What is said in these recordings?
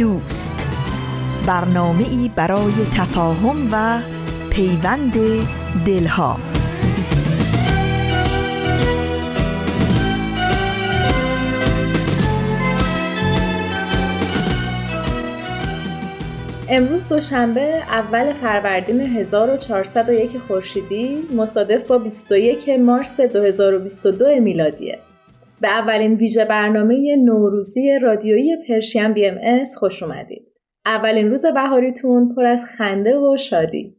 دوست برنامه ای برای تفاهم و پیوند دلها امروز دوشنبه اول فروردین 1401 خورشیدی مصادف با 21 مارس 2022 میلادیه. به اولین ویژه برنامه نوروزی رادیویی پرشین بی ام اس خوش اومدید. اولین روز بهاریتون پر از خنده و شادی.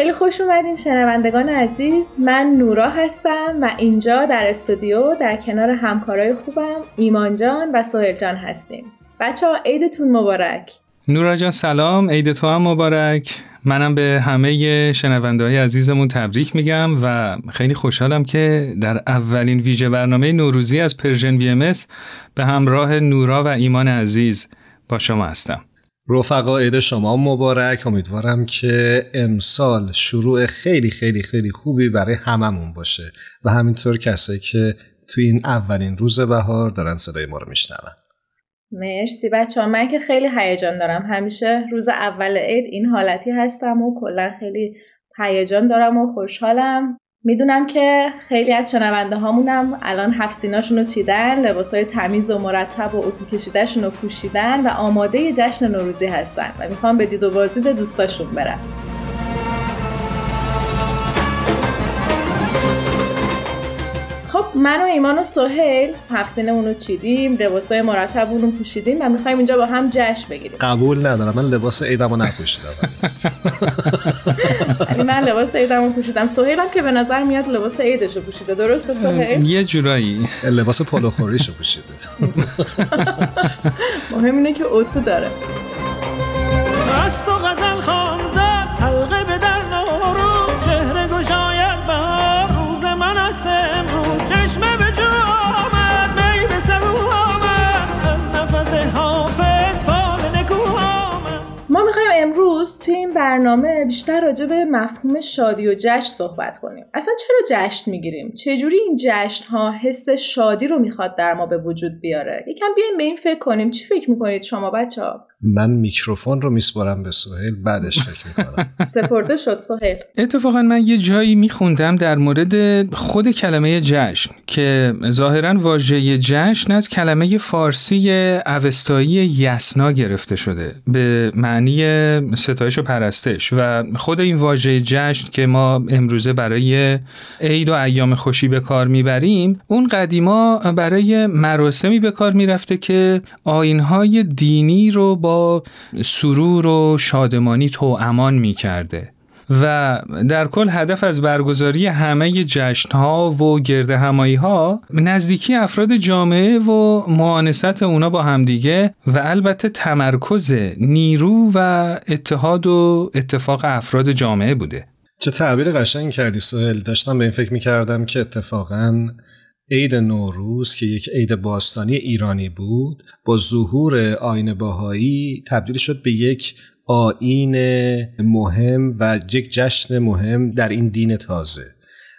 خیلی خوش اومدین شنوندگان عزیز. من نورا هستم و اینجا در استودیو در کنار همکارای خوبم ایمان جان و سهیل جان هستیم. بچه ها عیدتون مبارک. نورا جان سلام. عید تو هم مبارک. منم به همه شنونده های عزیزمون تبریک میگم و خیلی خوشحالم که در اولین ویژه برنامه نوروزی از PersianBM به همراه نورا و ایمان عزیز با شما هستم. رفقا عید شما مبارک. امیدوارم که امسال شروع خیلی خیلی خیلی خوبی برای هممون باشه و همینطور کسایی که توی این اولین روز بهار دارن صدای ما رو میشنون. مرسی بچه ها من که خیلی هیجان دارم. همیشه روز اول عید این حالتی هستم و کلا خیلی هیجان دارم و خوشحالم. می‌دونم که خیلی از شنونده هامونم الان هفسیناشون رو چیدن لباس های تمیز و مرتب و اتو کشیدهشون رو پوشیدن و آماده جشن نوروزی هستن و می‌خوام به دید و بازدید دوستاشون برن من و ایمان و سهیل هفسینمون رو چیدیم لباسای مرتب رو پوشیدیم و می‌خوایم اینجا با هم جشن بگیریم. قبول ندارم. من لباس عیدمو نپوشیدم. یعنی من لباس عیدمو پوشیدم. سهیل هم که به نظر میاد لباس عیدش رو پوشیده. درسته سهیل؟ یه جورایی. لباس پولو خوریشو پوشیده. مهم اینه که اوتو داره. برنامه بیشتر راجع به مفهوم شادی و جشن صحبت کنیم. اصلا چرا جشن می‌گیریم؟ چجوری این جشن ها حس شادی رو می‌خواد در ما به وجود بیاره؟ یکم بیایم به این فکر کنیم. چی فکر می‌کنید شما بچه ها من میکروفون رو میسپارم به سهیل بعدش فکر می‌کنم. سپرده شد سهیل. اتفاقا من یه جایی میخوندم در مورد خود کلمه جشن که ظاهرا واژه جشن از کلمه فارسی اوستایی یسنا گرفته شده. به معنی ستایش و پرستش. و خود این واژه جشن که ما امروزه برای عید و ایام خوشی به کار می‌بریم اون قدیما برای مراسمی به کار می‌رفته که آینهای دینی رو با سرور و شادمانی تو امان می‌کرده. و در کل هدف از برگزاری همه جشن ها و گرد همایی ها نزدیکی افراد جامعه و معانست اونا با همدیگه و البته تمرکز نیرو و اتحاد و اتفاق افراد جامعه بوده. چه تعبیر قشنگ کردی سوهل داشتم به این فکر می‌کردم که اتفاقا عید نوروز که یک عید باستانی ایرانی بود با ظهور آین باهایی تبدیل شد به یک آین مهم و یک جشن مهم در این دین تازه.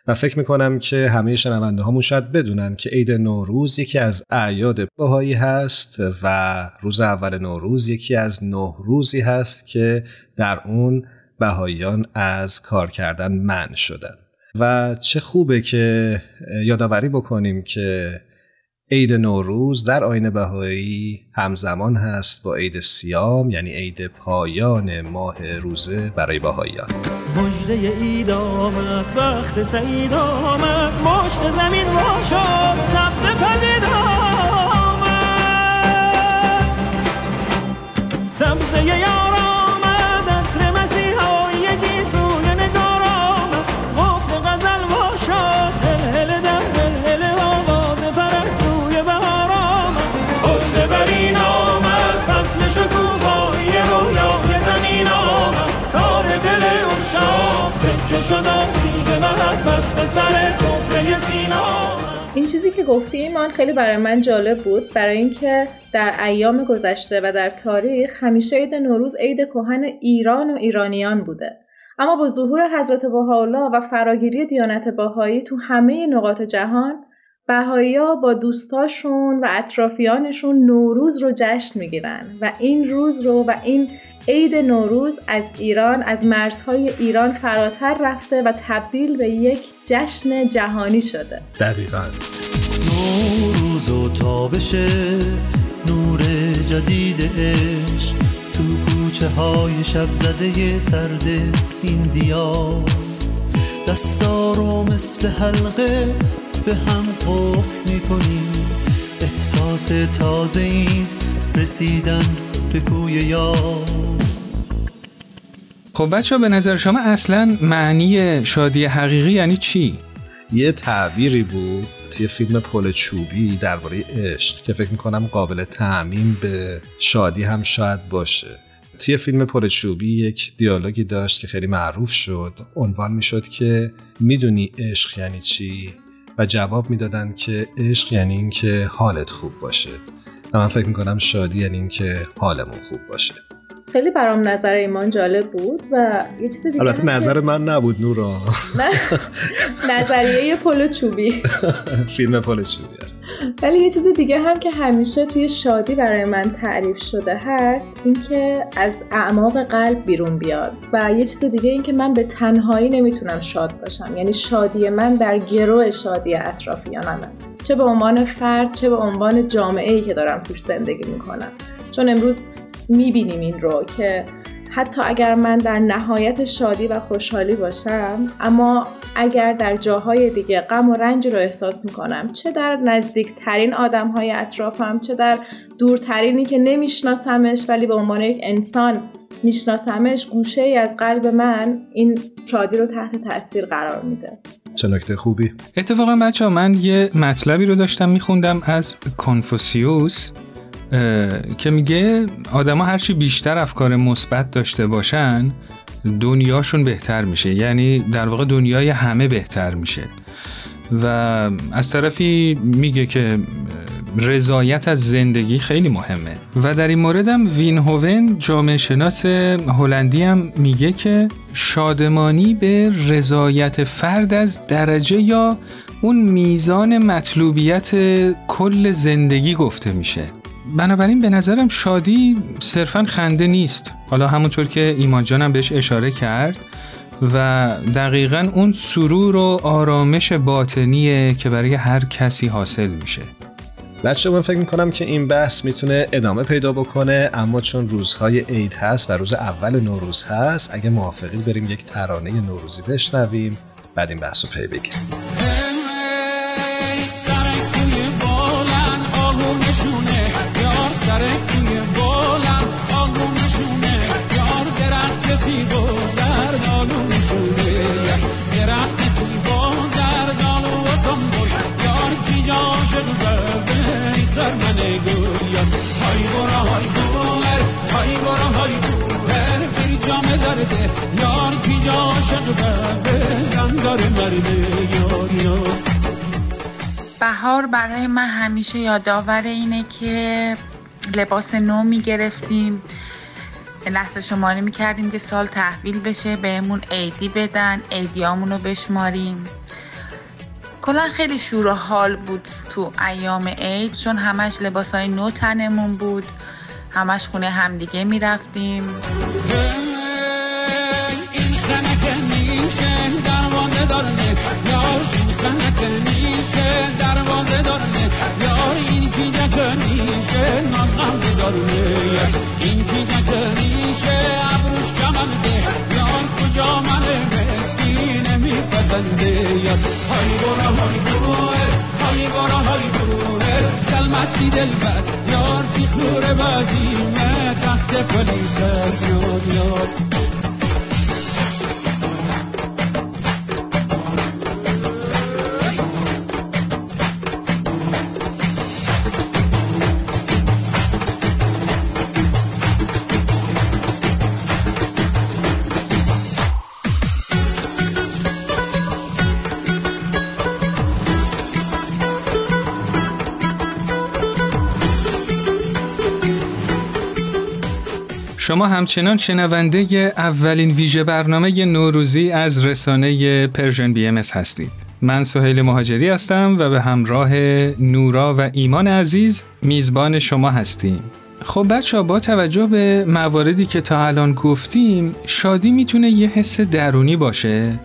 و فکر می‌کنم که همه شنونده هامون شاید بدونن که عید نوروز یکی از اعیاد بهایی هست و روز اول نوروز یکی از نه روزی هست که در اون بهاییان از کار کردن منع شدن. و چه خوبه که یادآوری بکنیم که عید نوروز در آین بهایی همزمان هست با عید سیام یعنی عید پایان ماه روزه برای بهاییان. مجده عید آمد وقت سعید آمد مشت زمین را شد سبز پدید آمد. سبز سر سینا. این چیزی که گفتی ایمان خیلی برای من جالب بود. برای اینکه در ایام گذشته و در تاریخ همیشه عید نوروز عید کهن ایران و ایرانیان بوده. اما با ظهور حضرت بهاءالله و فراگیری دیانت باهایی تو همه نقاط جهان بهایی ها با دوستاشون و اطرافیانشون نوروز رو جشن می‌گیرن و این روز رو و این عید نوروز از ایران از مرزهای ایران فراتر رفته و تبدیل به یک جشن جهانی شده. دقیقا. نوروز و تابش نور جدید عشق تو کوچه های شب زده سرد این دیار. دستا رو مثل حلقه به هم قفل می‌کنیم. احساس تازه است رسیدن به کوی یار. خب بچه به نظر شما اصلا معنی شادی حقیقی یعنی چی؟ یه تعبیری بود یه فیلم پل چوبی درباره عشق که فکر می‌کنم قابل تعمیم به شادی هم شاید باشه. توی فیلم پل چوبی یک دیالوگی داشت که خیلی معروف شد. عنوان می‌شد که می‌دونی عشق یعنی چی؟ جواب می‌دادن که عشق یعنی اینکه حالت خوب باشه. و من فکر می‌کنم شادی یعنی اینکه حالمون خوب باشه. خیلی برام نظر ایمان جالب بود و یه چیز دیگه البته نظر من نبود نورا. نظریه پلو چوبی. فیلم پل چوبی ولی یه چیز دیگه هم که همیشه توی شادی برای من تعریف شده هست اینکه از اعماق قلب بیرون بیاد. و یه چیز دیگه این که من به تنهایی نمی‌تونم شاد باشم. یعنی شادی من در گروه شادی اطرافیانمه. چه به عنوان فرد چه به عنوان جامعه ای که دارم توش زندگی می‌کنم. چون امروز می‌بینیم این رو که حتی اگر من در نهایت شادی و خوشحالی باشم اما اگر در جاهای دیگه غم و رنج رو احساس می‌کنم چه در نزدیکترین آدم های اطرافم چه در دورترینی که نمیشناسمش ولی به عنوان یک انسان میشناسمش گوشه ای از قلب من این شادی رو تحت تاثیر قرار میده. چه نکته خوبی؟ اتفاقا بچه ها من یه مطلبی رو داشتم میخوندم از کنفوسیوس. که میگه آدما هرچی بیشتر افکار مثبت داشته باشن دنیاشون بهتر میشه. یعنی در واقع دنیای همه بهتر میشه. و از طرفی میگه که رضایت از زندگی خیلی مهمه. و در این مورد هم وین هوون جامعه شناس هلندی هم میگه که شادمانی به رضایت فرد از درجه یا اون میزان مطلوبیت کل زندگی گفته میشه. بنابراین به نظرم شادی صرفا خنده نیست. حالا همونطور که ایمان جانم بهش اشاره کرد و دقیقا اون سرور و آرامش باطنیه که برای هر کسی حاصل میشه. بچه من فکر می‌کنم که این بحث می‌تونه ادامه پیدا بکنه اما چون روزهای عید هست و روز اول نوروز هست اگه موافقی بریم یک ترانه نوروزی بشنویم بعد این بحث رو پی بگیریم. بهار برای من همیشه یادآور اینه که لباس نو می‌گرفتیم. لحظه شماری می‌کردیم که سال تحویل بشه بهمون عیدی بدن عیدیامون رو بشماریم. کلا خیلی شور و حال بود تو ایام عید چون همش لباس های نو تنمون بود. همش خونه همدیگه می‌رفتیم. میشه نازم دارونه این کی میشه ابروش کمنده یار کجا من مسکین میپسنده های برا های بروه های برا های بروه دل مستی دل بد یار کی خوره بدیمه تخت پلیسه یاد یاد. شما همچنان شنونده اولین ویژه برنامه نوروزی از رسانه PersianBM هستید. من سهیل مهاجری هستم و به همراه نورا و ایمان عزیز میزبان شما هستیم. خب بچه با توجه به مواردی که تا الان گفتیم شادی می‌تونه یه حس درونی باشه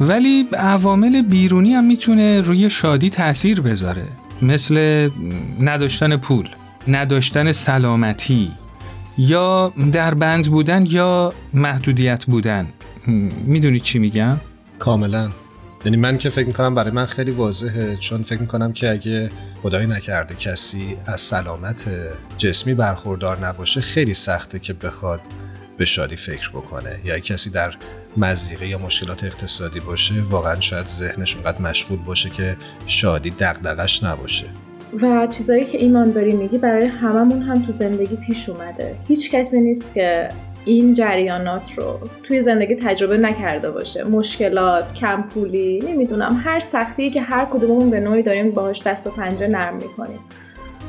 ولی عوامل بیرونی هم می‌تونه روی شادی تاثیر بذاره مثل نداشتن پول نداشتن سلامتی یا در بند بودن یا محدودیت بودن. می‌دونی چی میگم؟ کاملا. یعنی من که فکر می‌کنم برای من خیلی واضحه چون فکر می‌کنم که اگه خدایی نکرده کسی از سلامت جسمی برخوردار نباشه خیلی سخته که بخواد به شادی فکر بکنه. یا کسی در مزیقه یا مشکلات اقتصادی باشه واقعا شاید ذهنش اونقدر مشغول باشه که شادی دغدغش نباشه. و چیزایی که ایمان داری میگی برای هممون هم تو زندگی پیش اومده. هیچ کسی نیست که این جریانات رو توی زندگی تجربه نکرده باشه. مشکلات کم پولی نمی‌دونم هر سختی که هر کدوممون به نوعی داریم باهاش دست و پنجه نرم می‌کنیم.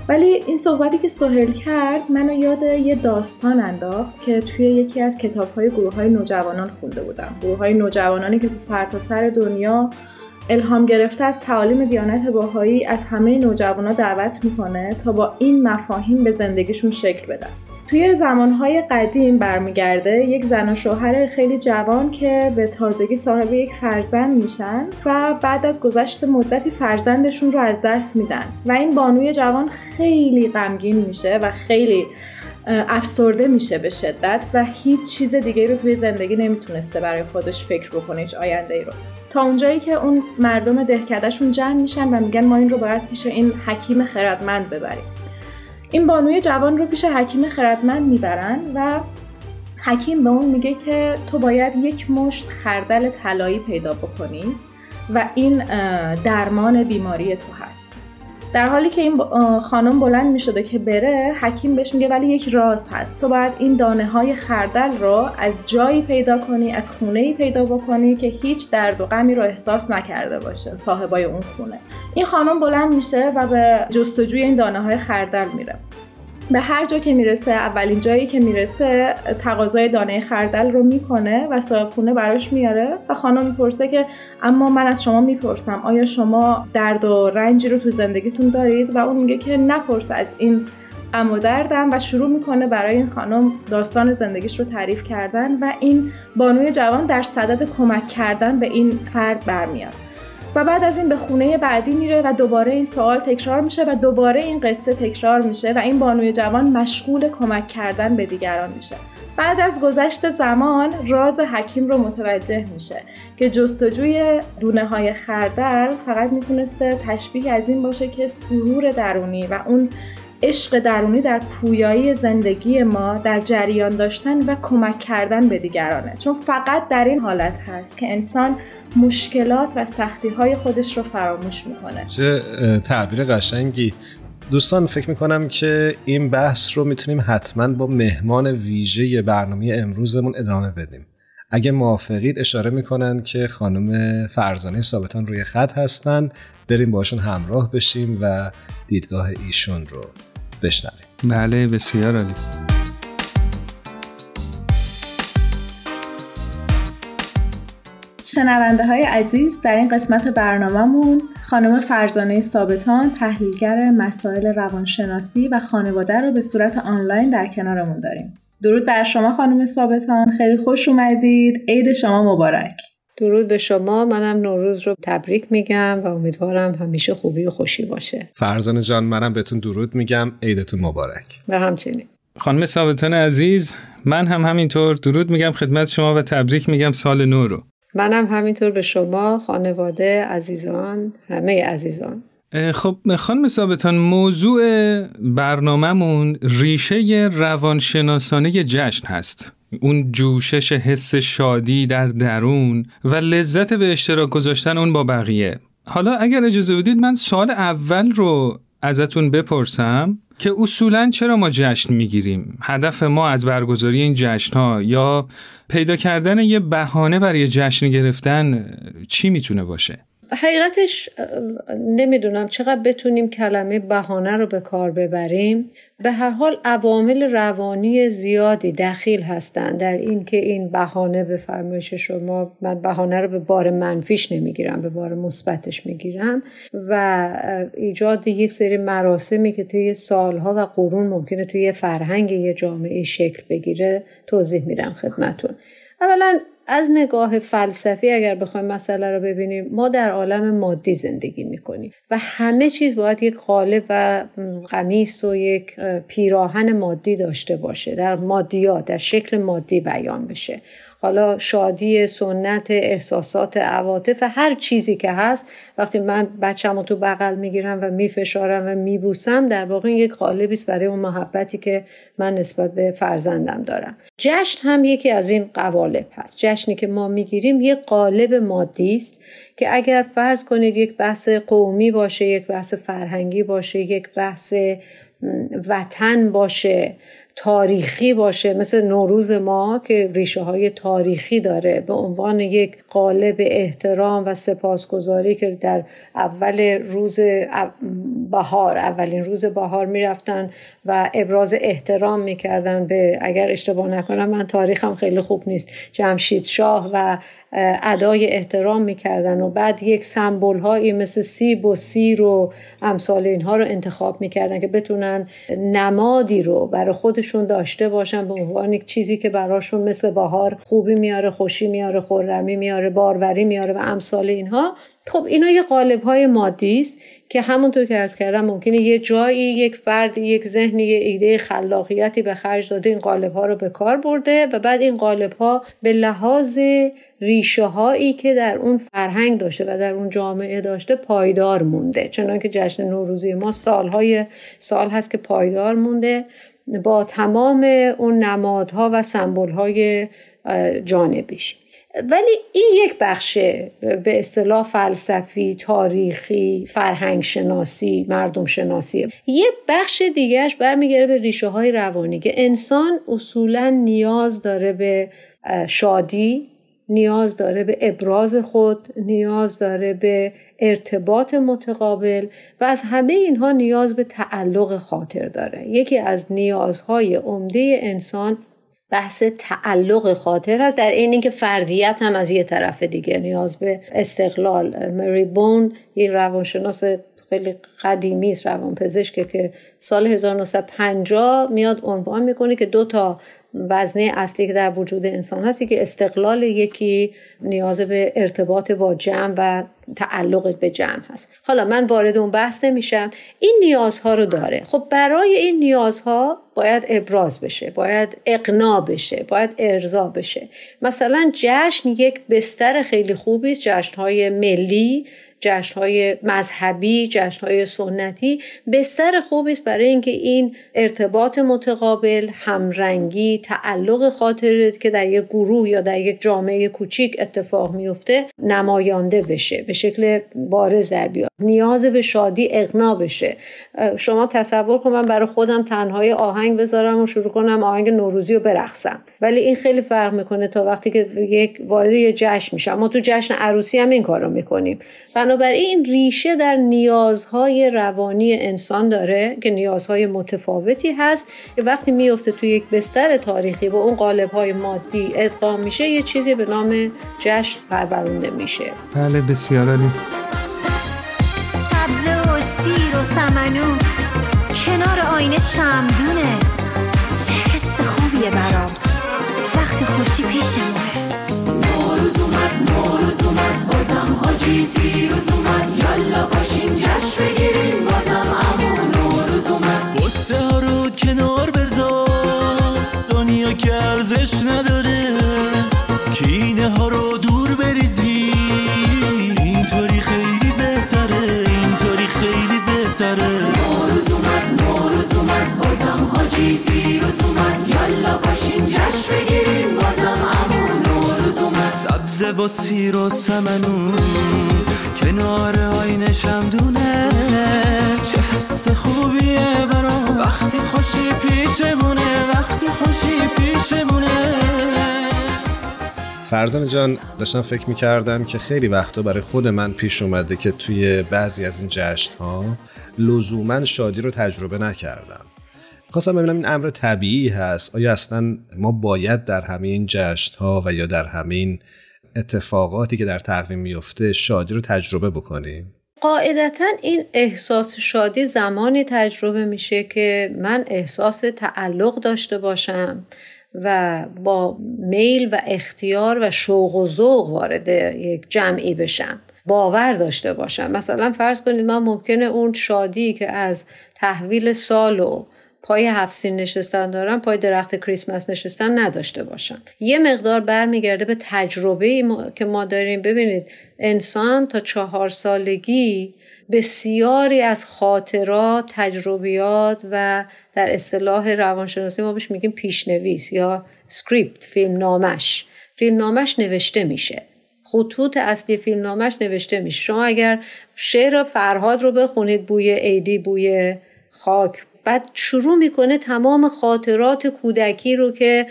ولی این صحبتی که سهل کرد منو یاد یه داستان انداخت که توی یکی از کتاب های گروه های نوجوانان خونده بودم. گروه های نوجوانانی که تو سرتاسر سر دنیا الهام گرفته از تعالیم دیانت باهایی از همه نوجوانا دعوت می‌کنه تا با این مفاهیم به زندگیشون شکل بدن. توی زمانهای قدیم برمیگرده یک زن و شوهر خیلی جوان که به تازگی صاحب یک فرزند میشن و بعد از گذشت مدتی فرزندشون رو از دست میدن و این بانوی جوان خیلی غمگین میشه و خیلی افسرده میشه به شدت و هیچ چیز دیگه رو توی زندگی نمی‌تونسته برای خودش فکر بکنه هیچ آینده ای رو. تا اونجایی که اون مردم دهکدهشون جمع میشن و میگن ما این رو باید پیش این حکیم خردمند ببریم. این بانوی جوان رو پیش حکیم خردمند می‌برن و حکیم به اون میگه که تو باید یک مشت خردل طلایی پیدا بکنی و این درمان بیماری تو هست. در حالی که این خانم بلند می شده که بره حکیم بهش میگه ولی یک راز هست. تو باید این دانه های خردل رو از جایی پیدا کنی از خونه ای پیدا بکنی که هیچ درد و غمی رو احساس نکرده باشه صاحبای اون خونه. این خانم بلند میشه و به جستجوی این دانه های خردل میره. به هر جا که می‌رسه اولین جایی که می‌رسه تقاضای دانه خردل رو می‌کنه و صاحب خونه براش میاره و خانم می‌پرسه که اما من از شما می‌پرسم آیا شما درد و رنجی رو تو زندگیتون دارید؟ و اون میگه که نپرسه از این غم و دردم و شروع می‌کنه برای این خانم داستان زندگیش رو تعریف کردن و این بانوی جوان در صدد کمک کردن به این فرد برمیاد. و بعد از این به خونه بعدی میره و دوباره این سوال تکرار میشه و دوباره این قصه تکرار میشه و این بانوی جوان مشغول کمک کردن به دیگران میشه. بعد از گذشت زمان راز حکیم رو متوجه میشه که جستجوی دونه های خردل فقط می‌تونسته تشبیه از این باشه که سرور درونی و اون عشق درونی در پویایی زندگی ما در جریان داشتن و کمک کردن به دیگرانه. چون فقط در این حالت هست که انسان مشکلات و سختی های خودش رو فراموش می‌کنه. چه تعبیر قشنگی. دوستان فکر می‌کنم که این بحث رو می‌تونیم حتما با مهمان ویژه برنامه امروزمون ادامه بدیم. اگه موافقید اشاره می‌کنن که خانم فرزانه ثابتان روی خط هستن. بریم باشون همراه بشیم و دیدگاه ایشون رو بشنویم. بله بسیار عالی. شنونده های عزیز در این قسمت برنامهمون خانم فرزانه ثابتان تحلیلگر مسائل روانشناسی و خانواده رو به صورت آنلاین در کنارمون داریم. درود بر شما خانم ثابتان. خیلی خوش اومدید. عید شما مبارک. درود به شما. منم نوروز رو تبریک میگم و امیدوارم همیشه خوبی و خوشی باشه. فرزانه جان منم بهتون درود میگم. عیدتون مبارک. و همچنین. خانم ثابتان عزیز من هم همینطور درود میگم خدمت شما و تبریک میگم سال نو رو. منم همینطور به شما خانواده عزیزان همه عزیزان. خب خانم ثابتان موضوع برنامهمون ریشه روانشناسانه جشن هست. اون جوشش حس شادی در درون و لذت به اشتراک گذاشتن اون با بقیه. حالا اگر اجازه بدید من سال اول رو ازتون بپرسم که اصولا چرا ما جشن می‌گیریم؟ هدف ما از برگزاری این جشن ها یا پیدا کردن یه بهانه برای جشن گرفتن چی می‌تونه باشه؟ حقیقتش نمی‌دونم چقدر بتونیم کلمه بهانه رو به کار ببریم. به هر حال عوامل روانی زیادی دخیل هستند در اینکه این بهانه به فرمایش شما من بهانه رو به بار منفیش نمی‌گیرم به بار مثبتش می‌گیرم و ایجاد یک سری مراسمی که طی سالها و قرون ممکنه توی فرهنگ یه جامعه شکل بگیره توضیح میدم خدمتون اولا از نگاه فلسفی اگر بخوایم مسئله رو ببینیم ما در عالم مادی زندگی می‌کنیم و همه چیز باید یک قالب و قمیص و یک پیراهن مادی داشته باشه در مادیات در شکل مادی بیان بشه. حالا شادی سنت احساسات عواطف هر چیزی که هست وقتی من بچم رو تو بغل می‌گیرم و میفشارم و میبوسم در واقع یک قالبی است برای اون محبتی که من نسبت به فرزندم دارم. جشن هم یکی از این قوالب هست. جشنی که ما می‌گیریم یک قالب مادی است که اگر فرض کنید یک بحث قومی باشه یک بحث فرهنگی باشه یک بحث وطن باشه تاریخی باشه. مثل نوروز ما که ریشه های تاریخی داره. به عنوان یک قالب احترام و سپاسگزاری که در اول روز بهار اولین روز بهار می‌رفتن و ابراز احترام می‌کردن به اگر اشتباه نکنم من تاریخم خیلی خوب نیست. جمشید شاه و ادای احترام می‌کردن و بعد یک سمبول هایی مثل سیب و سیر و امثال اینها رو انتخاب می‌کردن که بتونن نمادی رو برای خودشون داشته باشن. به عنوان یک چیزی که براشون مثل بهار خوبی میاره خوشی میاره خورمی میاره باروری میاره و امثال اینها. خب اینا یه قالب های مادی است که همونطور که ارز کردم ممکنه یه جایی یک فرد یک ذهنی یه ایده خلاقیتی به خرج داده این قالب ها رو به کار برده و بعد این قالب ها به لحاظ ریشه هایی که در اون فرهنگ داشته و در اون جامعه داشته پایدار مونده. چنانکه جشن نوروزی ما سالهای سال هست که پایدار مونده با تمام اون نمادها و سمبل های جانبیش. ولی این یک بخش به اصطلاح فلسفی تاریخی فرهنگ شناسی مردم شناسی یه بخش دیگهش برمیگرده به ریشه های روانی که انسان اصولا نیاز داره به شادی نیاز داره به ابراز خود نیاز داره به ارتباط متقابل و از همه اینها نیاز به تعلق خاطر داره. یکی از نیازهای عمده انسان بحث تعلق خاطر هست در این اینکه فردیت هم از یه طرف دیگه نیاز به استقلال. مری بون یه روانشناس خیلی قدیمی است روانپزشک که سال 1950 میاد عنوان می‌کنه که دو تا وزنه اصلی که در وجود انسان هستی که استقلال یکی نیاز به ارتباط با جمع و تعلق به جمع هست. حالا من وارد اون بحث نمیشم. این نیازها رو داره. خب برای این نیازها باید ابراز بشه باید اقنا بشه باید ارضا بشه. مثلا جشن یک بستر خیلی خوبی است جشنهای ملی های مذهبی های سنتی بستر خوبی است برای اینکه این ارتباط متقابل همرنگی تعلق خاطر که در یک گروه یا در یک جامعه کوچیک اتفاق میفته نمایانده بشه به شکل بارز در بیاد. نیاز به شادی اغنا بشه. شما تصور کن من برای خودم تنهای آهنگ بذارم و شروع کنم آهنگ نوروزی رو برقصم. ولی این خیلی فرق می‌کنه تا وقتی که یک وارد یه جشن میشم. ما تو جشن عروسی هم این کارو می‌کنیم. بنابراین ریشه در نیازهای روانی انسان داره که نیازهای متفاوتی هست. که وقتی میفته توی یک بستر تاریخی با اون قالبهای مادی ادغام میشه یه چیزی به نام جشن پرورونده میشه. بله بسیار عالی. سبزه و سیر و سمنو کنار آینه شمدونه اومد نوروز اومد بازم حاجی فیروز اومد. یالا باشیم جشن بگیریم بازم امون نوروز اومد. بسته ها رو کنار بذار دنیا که ارزش نداره. کینه ها رو دور بریزی اینطوری خیلی بهتره اینطوری خیلی بهتره. نوروز اومد نوروز اومد بازم حاجی فیروز اومد. یالا باشیم جشن بگیریم بازم سبزه با سیر و سمنون کنار شمدونه چه حس خوبیه برام. وقتی خوشی پیشمونه وقتی خوشی پیشمونه. فرزان جان داشتم فکر می‌کردم که خیلی وقتا برای خود من پیش اومده که توی بعضی از این جشن ها لزوما شادی رو تجربه نکردم. خواستم ببینم این امر طبیعی هست. آیا اصلا ما باید در همه این جشن ها و یا در همه این اتفاقاتی که در تقویم میفته شادی رو تجربه بکنیم؟ قاعدتا این احساس شادی زمانی تجربه میشه که من احساس تعلق داشته باشم و با میل و اختیار و شوق و ذوق وارد یک جمعی بشم باور داشته باشم. مثلا فرض کنید من ممکنه اون شادی که از تحویل سال و پای هفسین نشستن دارم پای درخت کریسمس نشستن نداشته باشم یه مقدار برمیگرده به تجربه که ما داریم. ببینید انسان تا چهار سالگی بسیاری از خاطرات تجربیات و در اصطلاح روانشناسی ما بهش میگیم پیشنویس یا سکریپت فیلم نامش فیلم نامش نوشته میشه. خطوط اصلی فیلم نامش نوشته میشه. شما اگر شعر فرهاد رو بخونید بوی عیدی بوی خاک بعد شروع می‌کنه تمام خاطرات کودکی رو که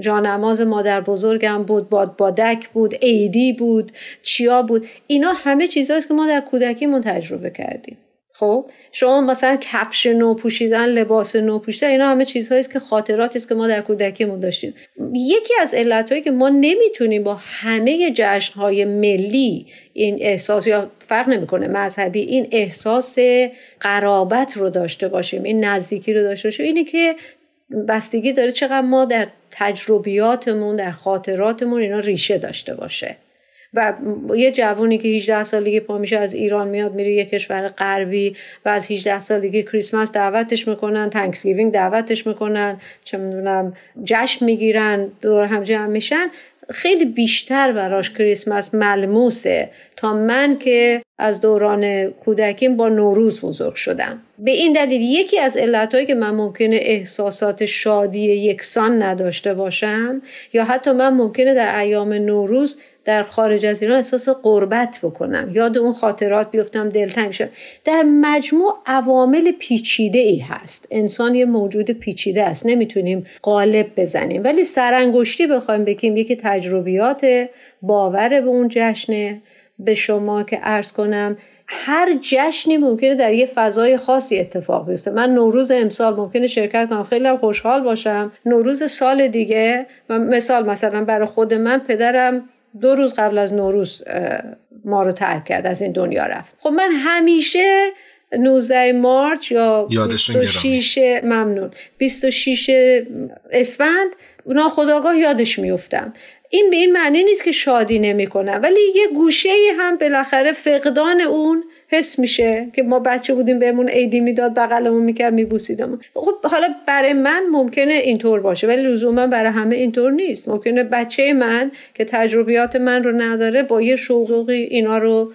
جانماز مادر بزرگم بود باد بادک بود عیدی بود چیا بود. اینا همه چیزهاییست که ما در کودکیمون تجربه کردیم خب شما مثلا کفش نو پوشیدن لباس نو پوشیدن اینا همه چیزهایی است که خاطراتی است که ما در کودکیمون داشتیم. یکی از علتهایی که ما نمی‌تونیم با همه جشنهای ملی این احساس یا فرق نمی‌کنه مذهبی این احساس قرابت رو داشته باشیم این نزدیکی رو داشته باشیم اینه که بستگی داره چقدر ما در تجربیاتمون در خاطراتمون اینا ریشه داشته باشه. و یه جوونی که 18 سالگی پا میشه از ایران میاد میره یه کشور غربی و از 18 سالگی کریسمس دعوتش می‌کنن Thanksgiving دعوتش می‌کنن چه می‌دونم جشن می‌گیرن دور هم جمع میشن. خیلی بیشتر براش کریسمس ملموسه تا من که از دوران کودکیم با نوروز بزرگ شدم. به این دلیل یکی از علتهایی که من ممکنه احساسات شادی یکسان نداشته باشم یا حتی من ممکنه در ایام نوروز در خارج از ایران احساس قربت بکنم. یاد اون خاطرات بیفتم دلتنگ شد در مجموع عوامل پیچیده ای هست. انسان یه موجود پیچیده است. نمی‌تونیم قالب بزنیم. ولی سرانگشتی بخوایم بگیم یکی تجربیات باور به اون جشنه به شما که عرض کنم هر جشنی ممکنه در یه فضای خاصی اتفاق بیفته. من نوروز امسال ممکنه شرکت کنم. خیلی خوشحال باشم. نوروز سال دیگه مثال مثلا برای خود من پدرم دو روز قبل از نوروز ما رو ترک کرد از این دنیا رفت. خب من همیشه 19 مارچ یا 26 ممنون. 26 اسفند ناخداگاه یادش میفتم این به این معنی نیست که شادی نمی‌کنم ولی یه گوشه هم بالاخره فقدان اون حس میشه که ما بچه بودیم بهمون عیدی می‌داد بغلمون می‌کرد میبوسیدمون. خب حالا برای من ممکنه اینطور باشه ولی لزوما برای همه اینطور نیست. ممکنه بچه من که تجربیات من رو نداره با یه شوقی اینا رو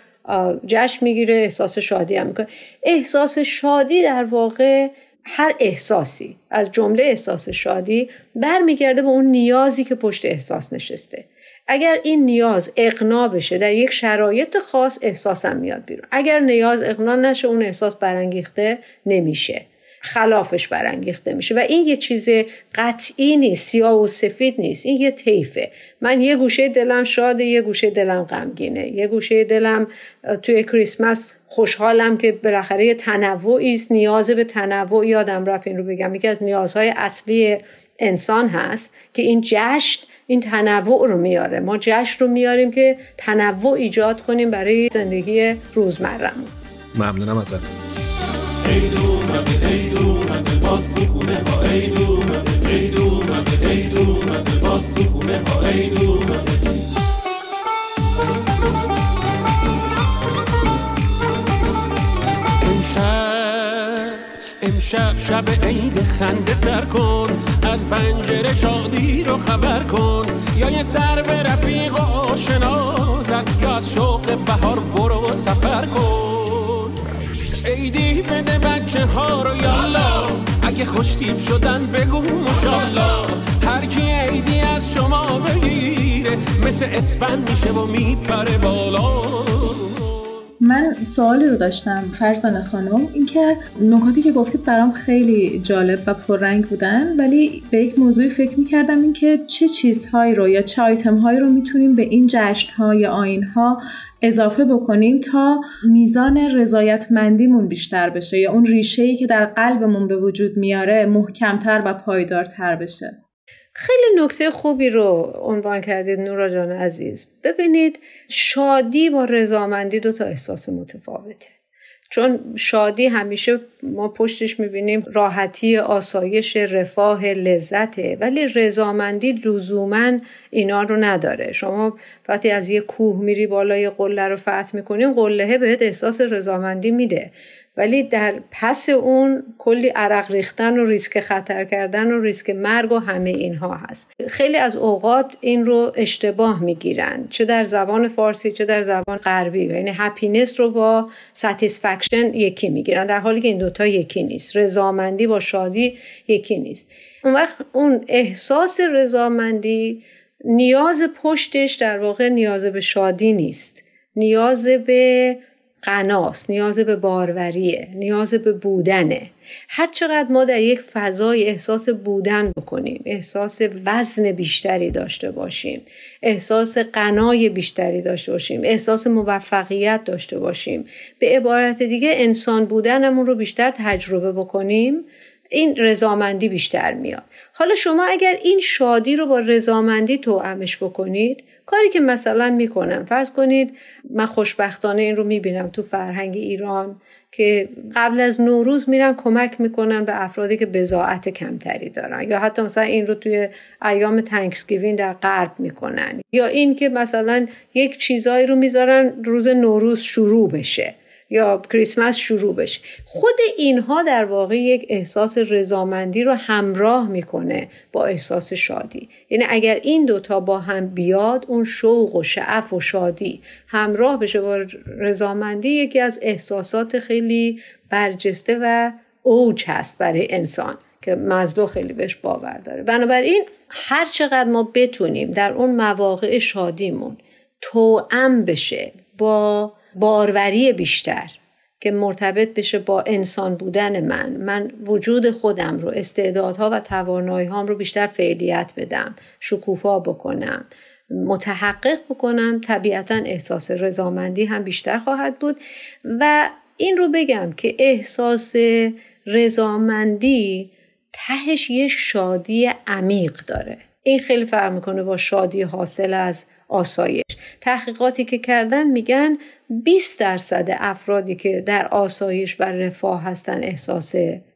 جشن می‌گیره احساس شادی هم می‌کنه. احساس شادی در واقع هر احساسی از جمله احساس شادی برمیگرده به اون نیازی که پشت احساس نشسته. اگر این نیاز اقنا بشه در یک شرایط خاص احساسم میاد بیرون. اگر نیاز اقنا نشه اون احساس برانگیخته نمیشه. خلافش برانگیخته میشه. و این یه چیز قطعی نیست سیاه و سفید نیست. این یه طیفه. من یه گوشه دلم شاده یه گوشه دلم غمگینه. یه گوشه دلم توی کریسمس خوشحالم که بالاخره یه تنوعی است. نیاز به تنوع یادم رفت این رو بگم. یکی از نیازهای اصلی انسان هست که این جشن این تنوع رو میاره ما جشن رو میاریم که تنوع ایجاد کنیم برای زندگی روزمرهمون ممنونم ازت امشب شب عید خنده سر کن از پنجره شادی رو خبر کن. یا یه سر به رفیق آشنا زن یا از شوق بهار برو سفر کن. عیدی بده بچه ها رو یالا اگه خوشتیب شدن بگو مشالا هر کی عیدی از شما بگیره مثل اسفن میشه و میپره بالا. من سوالی رو داشتم فرزانه خانم اینکه نکاتی که گفتید برام خیلی جالب و پررنگ بودن ولی به یک موضوعی فکر می‌کردم اینکه چه چیزهایی رو یا چه آیتم هایی رو می‌تونیم به این جشن ها یا آین ها اضافه بکنیم تا میزان رضایتمندیمون بیشتر بشه یا اون ریشه که در قلبمون به وجود میاره محکمتر و پایدارتر بشه. خیلی نکته خوبی رو عنوان کردید نورا جان عزیز. ببینید شادی با رضامندی دو تا احساس متفاوته. چون شادی همیشه ما پشتش می‌بینیم راحتی آسایش رفاه لذته ولی رضامندی لزوما اینا رو نداره. شما وقتی از یه کوه میری بالای قله رو فتح می‌کنیم قلهه بهت احساس رضامندی میده. ولی در پس اون کلی عرق ریختن و ریسک خطر کردن و ریسک مرگ و همه اینها هست. خیلی از اوقات این رو اشتباه می‌گیرن چه در زبان فارسی چه در زبان غربی. یعنی happiness رو با satisfaction یکی می‌گیرن در حالی که این دوتا یکی نیست. رضامندی با شادی یکی نیست. اون وقت اون احساس رضامندی نیاز پشتش در واقع نیاز به شادی نیست. نیاز به قناست نیاز به باروریه نیاز به بودنه. هر چقدر ما در یک فضای احساس بودن بکنیم احساس وزن بیشتری داشته باشیم احساس قنای بیشتری داشته باشیم احساس موفقیت داشته باشیم به عبارت دیگه انسان بودنمون رو بیشتر تجربه بکنیم این رضامندی بیشتر میاد. حالا شما اگر این شادی رو با رضامندی توأمش بکنید کاری که مثلا می‌کنم. فرض کنید من خوشبختانه این رو می‌بینم تو فرهنگ ایران که قبل از نوروز میرن کمک می‌کنن به افرادی که بزاعت کمتری دارن. یا حتی مثلا این رو توی ایام تنکسگیوین در غرب می‌کنن. یا این که مثلا یک چیزایی رو می‌ذارن روز نوروز شروع بشه. یا کریسمس شروع بشه. خود اینها در واقع یک احساس رضامندی رو همراه می‌کنه با احساس شادی. یعنی اگر این دوتا با هم بیاد اون شوق و شعف و شادی همراه بشه با رضامندی یکی از احساسات خیلی برجسته و اوج هست برای انسان که مزدو خیلی بهش باور داره. بنابراین هر چقدر ما بتونیم در اون مواقع شادیمون توأم بشه با باروری بیشتر که مرتبط بشه با انسان بودن من. من وجود خودم رو استعدادها و توانایی هام رو بیشتر فعلیت بدم شکوفا بکنم متحقق بکنم. طبیعتا احساس رضامندی هم بیشتر خواهد بود. و این رو بگم که احساس رضامندی تهش یه شادی عمیق داره. این خیلی فرق می‌کنه با شادی حاصل از آسایش. تحقیقاتی که کردن میگن 20 درصد افرادی که در آسایش و رفاه هستن احساس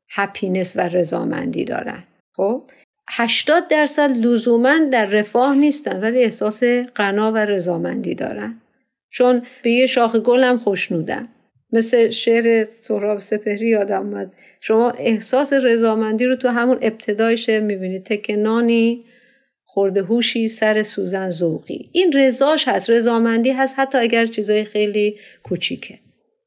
هپینس و رضامندی دارن. خب؟ 80 درصد لزوما در رفاه نیستن ولی احساس غنا و رضامندی دارن. چون به یه شاخ گل هم خوشنودن مثل شعر سهراب سپهری یادم اومد. شما احساس رضامندی رو تو همون ابتدای شعر می‌بینید. تکنانی خورده هوشی سر سوزن ذوقی. این رضاش هست رضامندی هست حتی اگر چیزای خیلی کوچیکه.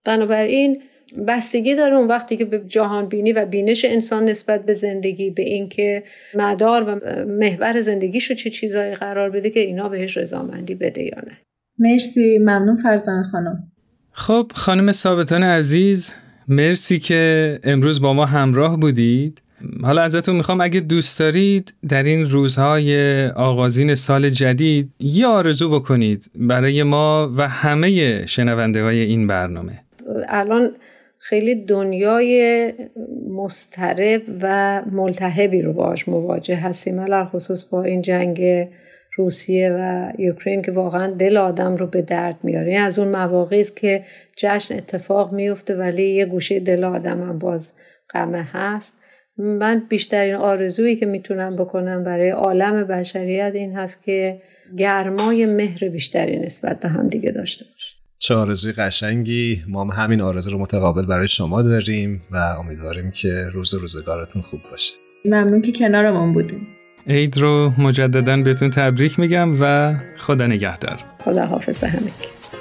بنابراین بستگی داره اون وقتی که به جهان بینی و بینش انسان نسبت به زندگی به اینکه مدار و محور زندگیشو چه چیزایی قرار بده که اینا بهش رضامندی بده یا نه. مرسی ممنون فرزان خانم. خب خانم ثابتان عزیز مرسی که امروز با ما همراه بودید. حالا ازتون می‌خوام اگه دوست دارید در این روزهای آغازین سال جدید یه آرزو بکنید برای ما و همه شنونده های این برنامه. الان خیلی دنیای مسترب و ملتهبی رو باش مواجه هستیم علال خصوص با این جنگ روسیه و یوکرین که واقعا دل آدم رو به درد میاره. از اون مواقعی است که جشن اتفاق میفته ولی یه گوشه دل آدم هم باز غمه هست. من بیشترین آرزویی که می‌تونم بکنم برای عالم بشریت این هست که گرمای مهر بیشتری نسبت به هم دیگه داشته باشه. چه آرزوی قشنگی. ما هم همین آرزو رو متقابل برای شما داریم و امیدواریم که روز روزگارتون خوب باشه. ممنون که کنارمون بودیم. عید رو مجددا بهتون تبریک میگم و خدا نگهدار. خدا حافظ همه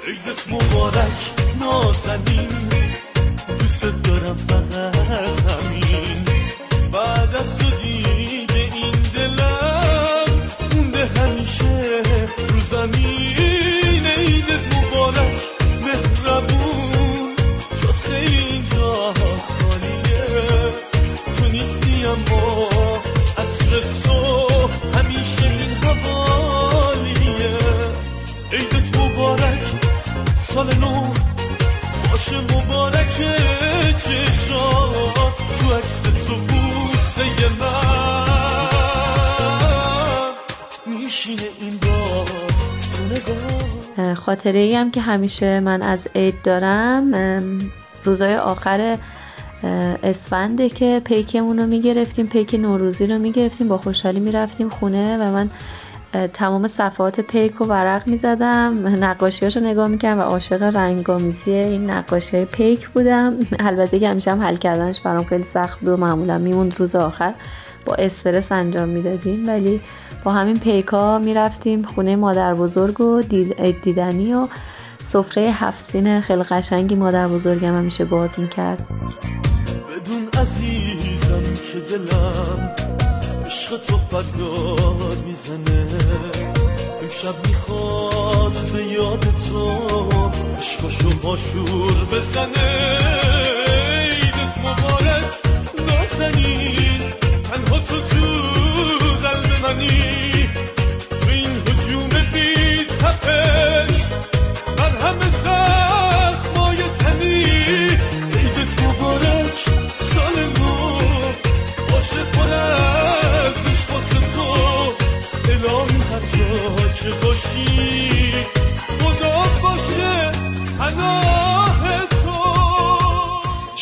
عیدت مبارک نازنین. دوست دارم فقط خاطره ای هم که همیشه من از عید دارم روزای آخر اسفنده که پیکمون رو می‌گرفتیم پیک نوروزی رو می‌گرفتیم با خوشحالی می‌رفتیم خونه و من تمام صفحات پیک رو ورق می‌زدم نقاشیاش رو نگاه می‌کردم و عاشق رنگامیزی این نقاشی پیک بودم. البته که همیشه هم حل کردنش برام خیلی سخت بود و معمولا میموند روز آخر. با استرس انجام می‌دادیم ولی با همین پیکا می‌رفتیم خونه مادر بزرگ و دید دیدنی و سفره هفسین خیلی قشنگی مادر بزرگم همیشه باز می‌کرد. بدون عزیزم که دلم عشق تو فریاد می‌زنه. امشب می‌خواد به یاد تو عشقاشو باشور بزنه. عیدت مبارک نازنین.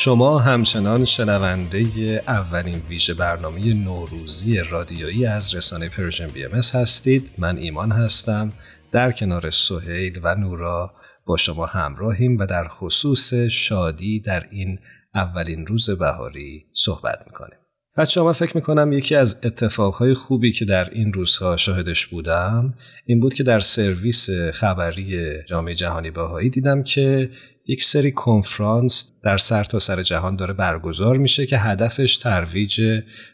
شما همچنان شنونده اولین ویژه برنامه نوروزی رادیویی از رسانه Persian BM هستید. من ایمان هستم. در کنار سهیل و نورا با شما همراهیم و در خصوص شادی در این اولین روز بهاری صحبت می‌کنیم. بچه من فکر می‌کنم یکی از اتفاقهای خوبی که در این روزها شاهدش بودم این بود که در سرویس خبری جامعه جهانی بهایی دیدم که یک سری کنفرانس در سرتاسر سر جهان داره برگزار میشه که هدفش ترویج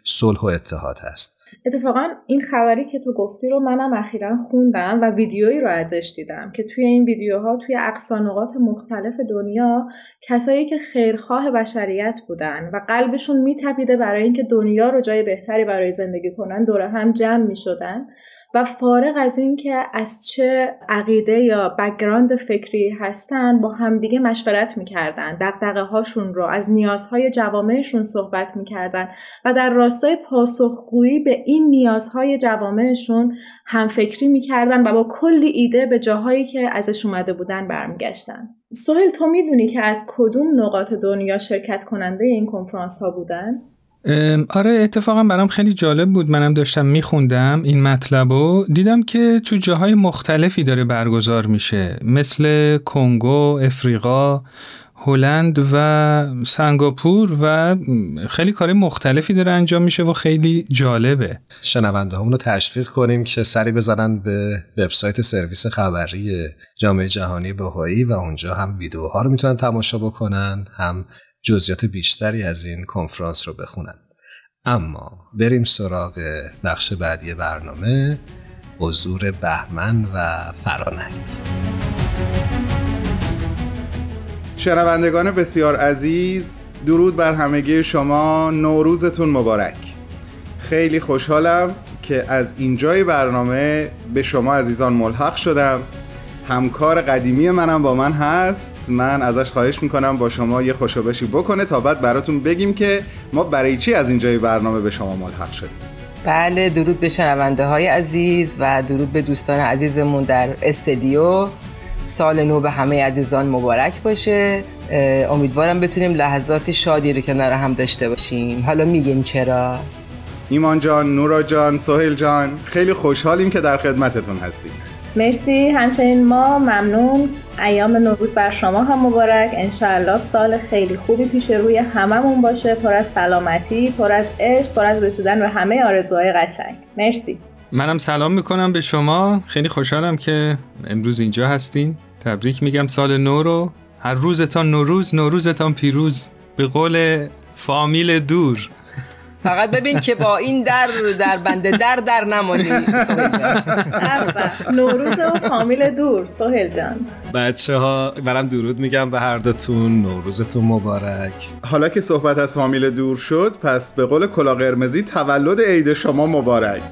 صلح و اتحاد هست. اتفاقا این خبری که تو گفتی رو منم اخیرا خوندم و ویدیویی رو ازش دیدم که توی این ویدیوها توی اقصی نقاط مختلف دنیا کسایی که خیرخواه بشریت بودن و قلبشون میتپیده برای اینکه دنیا رو جای بهتری برای زندگی کنن دور هم جمع می‌شدن. و فارغ از اینکه از چه عقیده یا background فکری هستن با همدیگه مشورت می‌کردن دغدغه هاشون رو از نیازهای جوامعشون صحبت می‌کردن و در راستای پاسخگویی به این نیازهای جوامعشون همفکری می‌کردن و با کلی ایده به جاهایی که ازش اومده بودن برمیگشتن سهل تو می‌دونی که از کدوم نقاط دنیا شرکت کننده این کنفرانس ها بودن؟ آره اتفاقا برام خیلی جالب بود. منم داشتم میخوندم این مطلب و دیدم که تو جاهای مختلفی داره برگزار میشه. مثل کنگو، افریقا، هلند و سنگاپور و خیلی کار مختلفی داره انجام میشه و خیلی جالبه. شنونده رو تشویق کنیم که سری بزنن به وبسایت سرویس خبری جامعه جهانی بهایی و اونجا هم ویدیوها رو می‌تونن تماشا بکنن هم جزئیات بیشتری از این کنفرانس رو بخونن. اما بریم سراغ بخش بعدی برنامه حضور بهمن و فرانک. شنوندگان بسیار عزیز درود بر همگی شما. نوروزتون مبارک. خیلی خوشحالم که از اینجای برنامه به شما عزیزان ملحق شدم. همکار قدیمی منم با من هست. من ازش خواهش می‌کنم با شما یه خوشوبشی بکنه تا بعد براتون بگیم که ما برای چی از اینجای برنامه به شما ملحق شدیم. بله درود به شنونده های عزیز و درود به دوستان عزیزمون در استدیو. سال نو به همه عزیزان مبارک باشه. امیدوارم بتونیم لحظات شادی رو کنار هم داشته باشیم. حالا میگیم چرا؟ ایمان جان، نورا جان، سهیل جان خیلی خوشحالیم که در خدمتتون هستیم. مرسی. همچنین ما ممنون. ایام نوروز بر شما هم مبارک. انشاءالله سال خیلی خوبی پیش روی هممون باشه. پر از سلامتی پر از عشق پر از رسیدن به همه آرزوهای قشنگ. مرسی. منم سلام می‌کنم به شما. خیلی خوشحالم که امروز اینجا هستین. تبریک میگم سال نو رو. هر روزتان نوروز نوروزتان پیروز. به قول فامیل دور. فقط ببین که با این در در بنده در در نمانی. نوروز و فامیل دور. سهل جان. بچه ها برم درود میگم به هر دوتون. نوروزتون مبارک. حالا که صحبت از فامیل دور شد پس به قول کلا قرمزی تولد عید شما مبارک.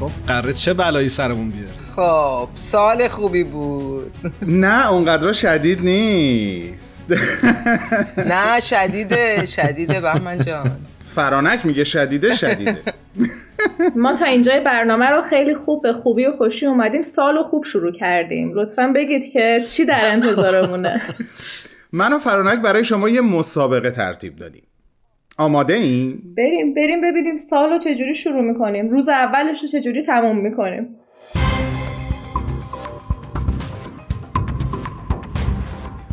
خب قراره چه بلایی سرمون بیاره خب سال خوبی بود. نه اونقدر شدید نیست. نه شدیده شدیده بهمن جان. فرانک میگه شدیده شدیده. ما تا اینجای برنامه رو خیلی خوب به خوبی و خوشی اومدیم سال رو خوب شروع کردیم. لطفا بگید که چی در انتظارمونه. من و فرانک برای شما یه مسابقه ترتیب دادیم. آماده این؟ بریم بریم ببینیم سال رو چجوری شروع می‌کنیم. روز اولش رو چجوری تموم می‌کنیم.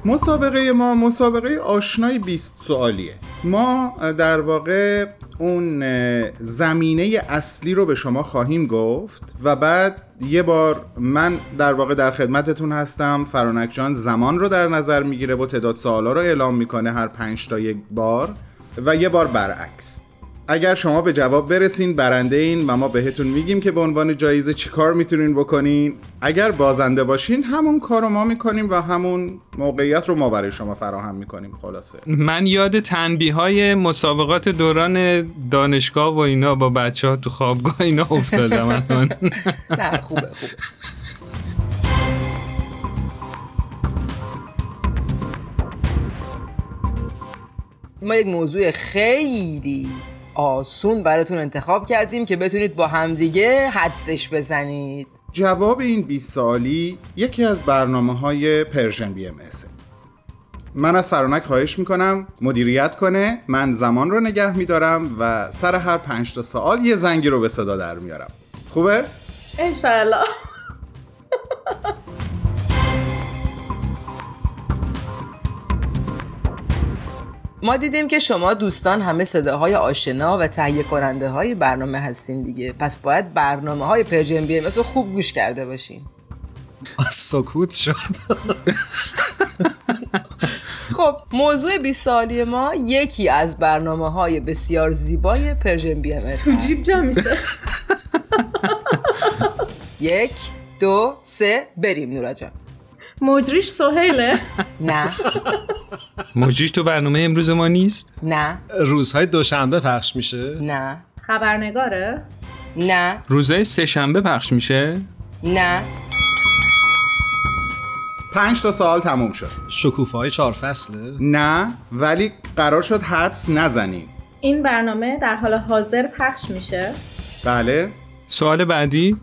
مسابقه ما مسابقه آشنای 20 سوالیه. ما در واقع اون زمینه اصلی رو به شما خواهیم گفت و بعد یه بار من در واقع در خدمتتون هستم. فرانک جان زمان رو در نظر می‌گیره و تعداد سوالا رو اعلام می‌کنه هر پنج تا یک بار و یه بار برعکس. اگر شما به جواب برسین برنده این و ما بهتون میگیم که به عنوان جایزه چیکار می‌تونین بکنین اگر بازنده باشین همون کار رو ما می‌کنیم و همون موقعیت رو ما برای شما فراهم می‌کنیم خلاصه. من یاد تنبیه های مسابقات دوران دانشگاه و اینا با بچه ها تو خوابگاه اینا افتادم. الان. نه خوبه خوبه. ما یک موضوع خیلی آسون براتون انتخاب کردیم که بتونید با همدیگه حدسش بزنید. جواب این 20 سوالی یکی از برنامه های Persian BM من از فرانک خواهش می‌کنم مدیریت کنه من زمان رو نگه میدارم و سر هر پنج تا سوال یه زنگی رو به صدا در میارم. خوبه؟ انشالله ما دیدیم که شما دوستان همه صداهای آشنا و تهیه کننده های برنامه هستین دیگه. پس باید برنامه های Persian BM رو خوب گوش کرده باشین. از سکوت شد. خب موضوع 20 سوالی ما یکی از برنامه های بسیار زیبای Persian BM تو جیب جا میشه. یک دو سه بریم نورا جان. مجریش سهیله. نه. مجریش تو برنامه امروز ما نیست؟ نه. روزهای دوشنبه پخش میشه؟ نه. خبرنگاره؟ نه. روزهای سه شنبه پخش میشه؟ نه. پنج تا سوال تموم شد. شکوفه های چهار فصله. نه ولی قرار شد حدس نزنیم. این برنامه در حال حاضر پخش میشه. بله. سوال بعدی؟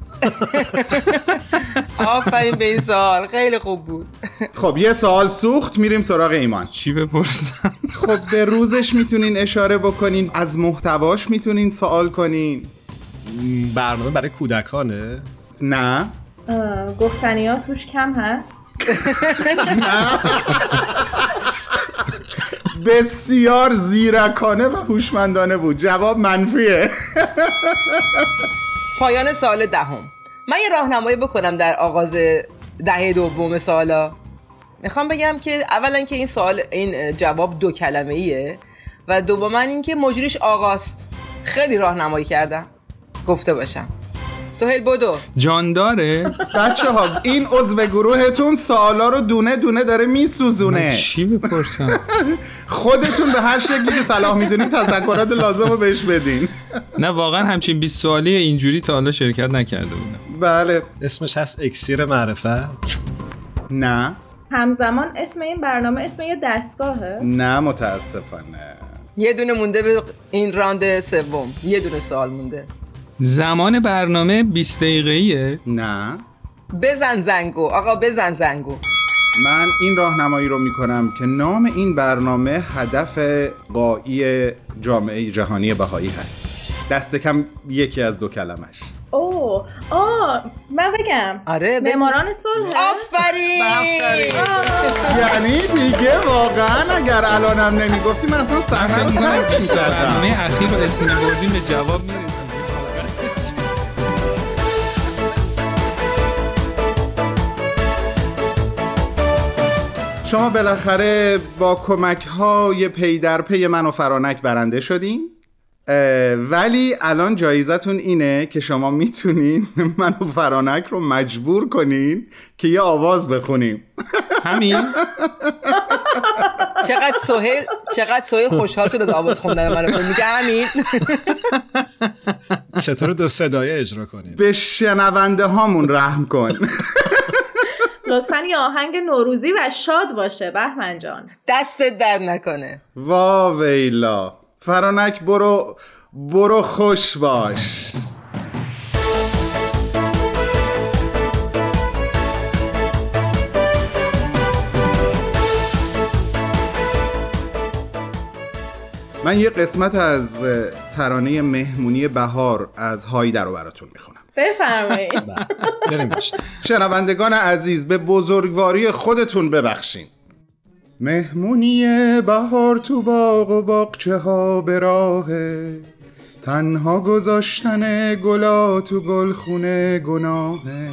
آفرین به این سوال خیلی خوب بود. خب یه سوال سوخت میریم سراغ ایمان. چی بپرسم؟ خب به روزش می‌تونین اشاره بکنین از محتواش می‌تونین سوال کنین؟ برنامه برای کودکانه؟ نه. گفتنی ها توش کم هست. بسیار زیرکانه و هوشمندانه بود. جواب منفیه. پایان سال دهم. من یه راهنمایی بکنم در آغاز دهه دوم سالا می‌خوام بگم که اولا که این سوال این جواب دو کلمه ایه و دوما اینکه مجریش آقاست. خیلی راهنمایی کردم. گفته باشم. سهیل بدو. جانداره بچه ها این عضو گروهتون سوالا رو دونه دونه داره میسوزونه. چی بپرسم؟ خودتون به هر شکلی که صلاح می‌دونین تذکرات لازم رو بهش بدین. نه واقعا همچین 20 سوالی اینجوری تا حالا شرکت نکرده بودم. بله. اسمش هست اکسیر معرفت. نه. همزمان اسم این برنامه اسم یه دستگاهه. نه متاسفانه. یه دونه مونده به این راند سوم. یه دونه سوال مونده. زمان برنامه 20 دقیقه‌ایه؟ نه. بزن زنگو آقا بزن زنگو. من این راهنمایی رو می‌کنم که نام این برنامه هدف قایی جامعه جهانی بهایی هست. دست کم یکی از دو کلمش. اوه آه من بگم. آره. معماران صلح. آفرین! یعنی دیگه واقعا اگر الانم نمی‌گفتی من اصلا صحنه رو ترک 20 می‌کردم. اخیر رو اسم به جواب می‌رسیم. شما بالاخره با کمک های پی در پی من و فرانک برنده شدین. ولی الان جایزتون اینه که شما می‌تونین من و فرانک رو مجبور کنین که یه آواز بخونیم. همین. چقدر سهیل چقدر سهیل خوشحال شد از آواز خوندن من رو. میگه همین. چطور دو صدایه اجرا کنید به شنونده هامون رحم کن. لطفا یه آهنگ نوروزی و شاد باشه بهمن جان. دستت درد نکنه. وا ویلا. فرانک برو برو خوش باش. من یه قسمت از ترانه مهمونی بهار از هایده رو براتون می‌خونم. بفرمایید. بیشتر. شنوندگان عزیز به بزرگواری خودتون ببخشین. مهمونی بهار تو باغ و باغچه ها به راهه. تنها گذاشتن گلا تو گلخونه گناهه.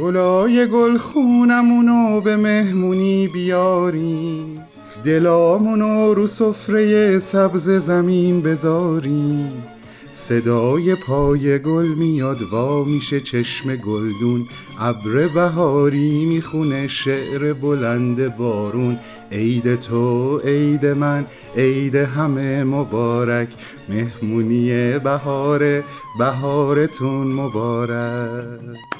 گلای گلخونمونو به مهمونی بیاریم دلامونو رو سفره سبز زمین بذاریم صدای پای گل میاد وا میشه چشم گلدون. ابر بهاری می‌خونه شعر بلند بارون. عید تو عید من عید همه مبارک. مهمونی بهاره بهارتون مبارک.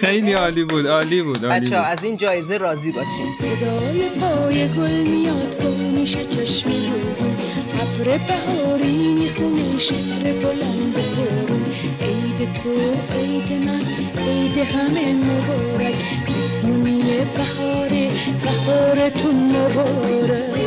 خیلی عالی بود عالی بود بچه از این جایزه راضی باشیم صدای پای گل میاد و میشه چشم ابر بهاری می‌خونه شعر بلند بارون عید تو عید من عید همه مبارک. مهمونی بهاره بهارتون مبارک.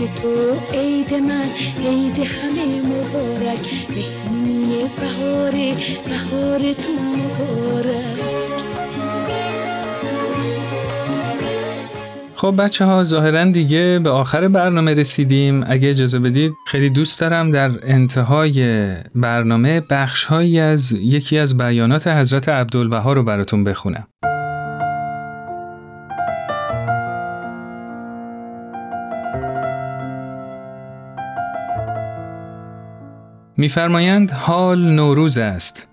عید تو عید من عید همه مبارک. مهمونی بهاره بهارتون مبارک. خب بچه ها ظاهرا دیگه به آخر برنامه رسیدیم. اگه اجازه بدید خیلی دوست دارم در انتهای برنامه بخش هایی از یکی از بیانات حضرت عبدالبها رو براتون بخونم. میفرمایند حال نوروز است.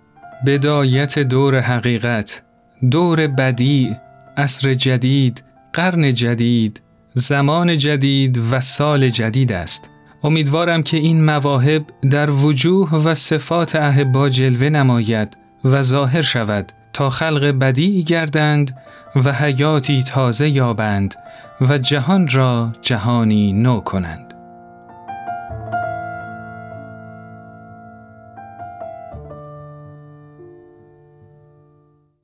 بدایت دور حقیقت دور بدی عصر جدید قرن جدید زمان جدید و سال جدید است. امیدوارم که این مواهب در وجوه و صفات احبا جلوه نماید و ظاهر شود تا خلق بدی گردند و حیاتی تازه یابند و جهان را جهانی نو کنند.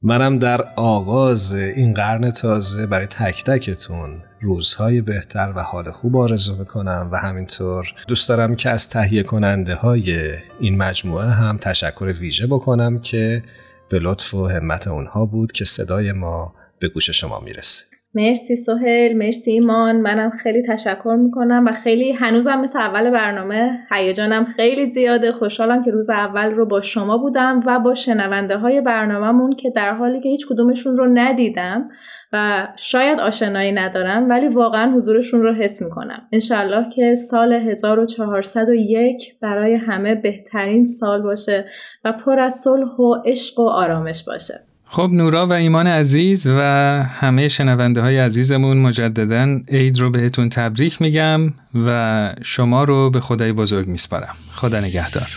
منم در آغاز این قرن تازه برای تک تکتون روزهای بهتر و حال خوب آرزو می‌کنم و همینطور دوست دارم که از تهیه کننده های این مجموعه هم تشکر ویژه بکنم که به لطف و همت اونها بود که صدای ما به گوش شما می‌رسه. مرسی سهیل مرسی ایمان. منم خیلی تشکر می‌کنم و خیلی هنوزم مثل اول برنامه هیجانم خیلی زیاده. خوشحالم که روز اول رو با شما بودم و با شنونده های برنامهمون که در حالی که هیچ کدومشون رو ندیدم و شاید آشنایی ندارم ولی واقعا حضورشون رو حس می‌کنم. انشالله که سال 1401 برای همه بهترین سال باشه و پر از صلح و عشق و آرامش باشه. خب نورا و ایمان عزیز و همه شنونده های عزیزمون مجددا عید رو بهتون تبریک میگم و شما رو به خدای بزرگ میسپارم. خدا نگهدار.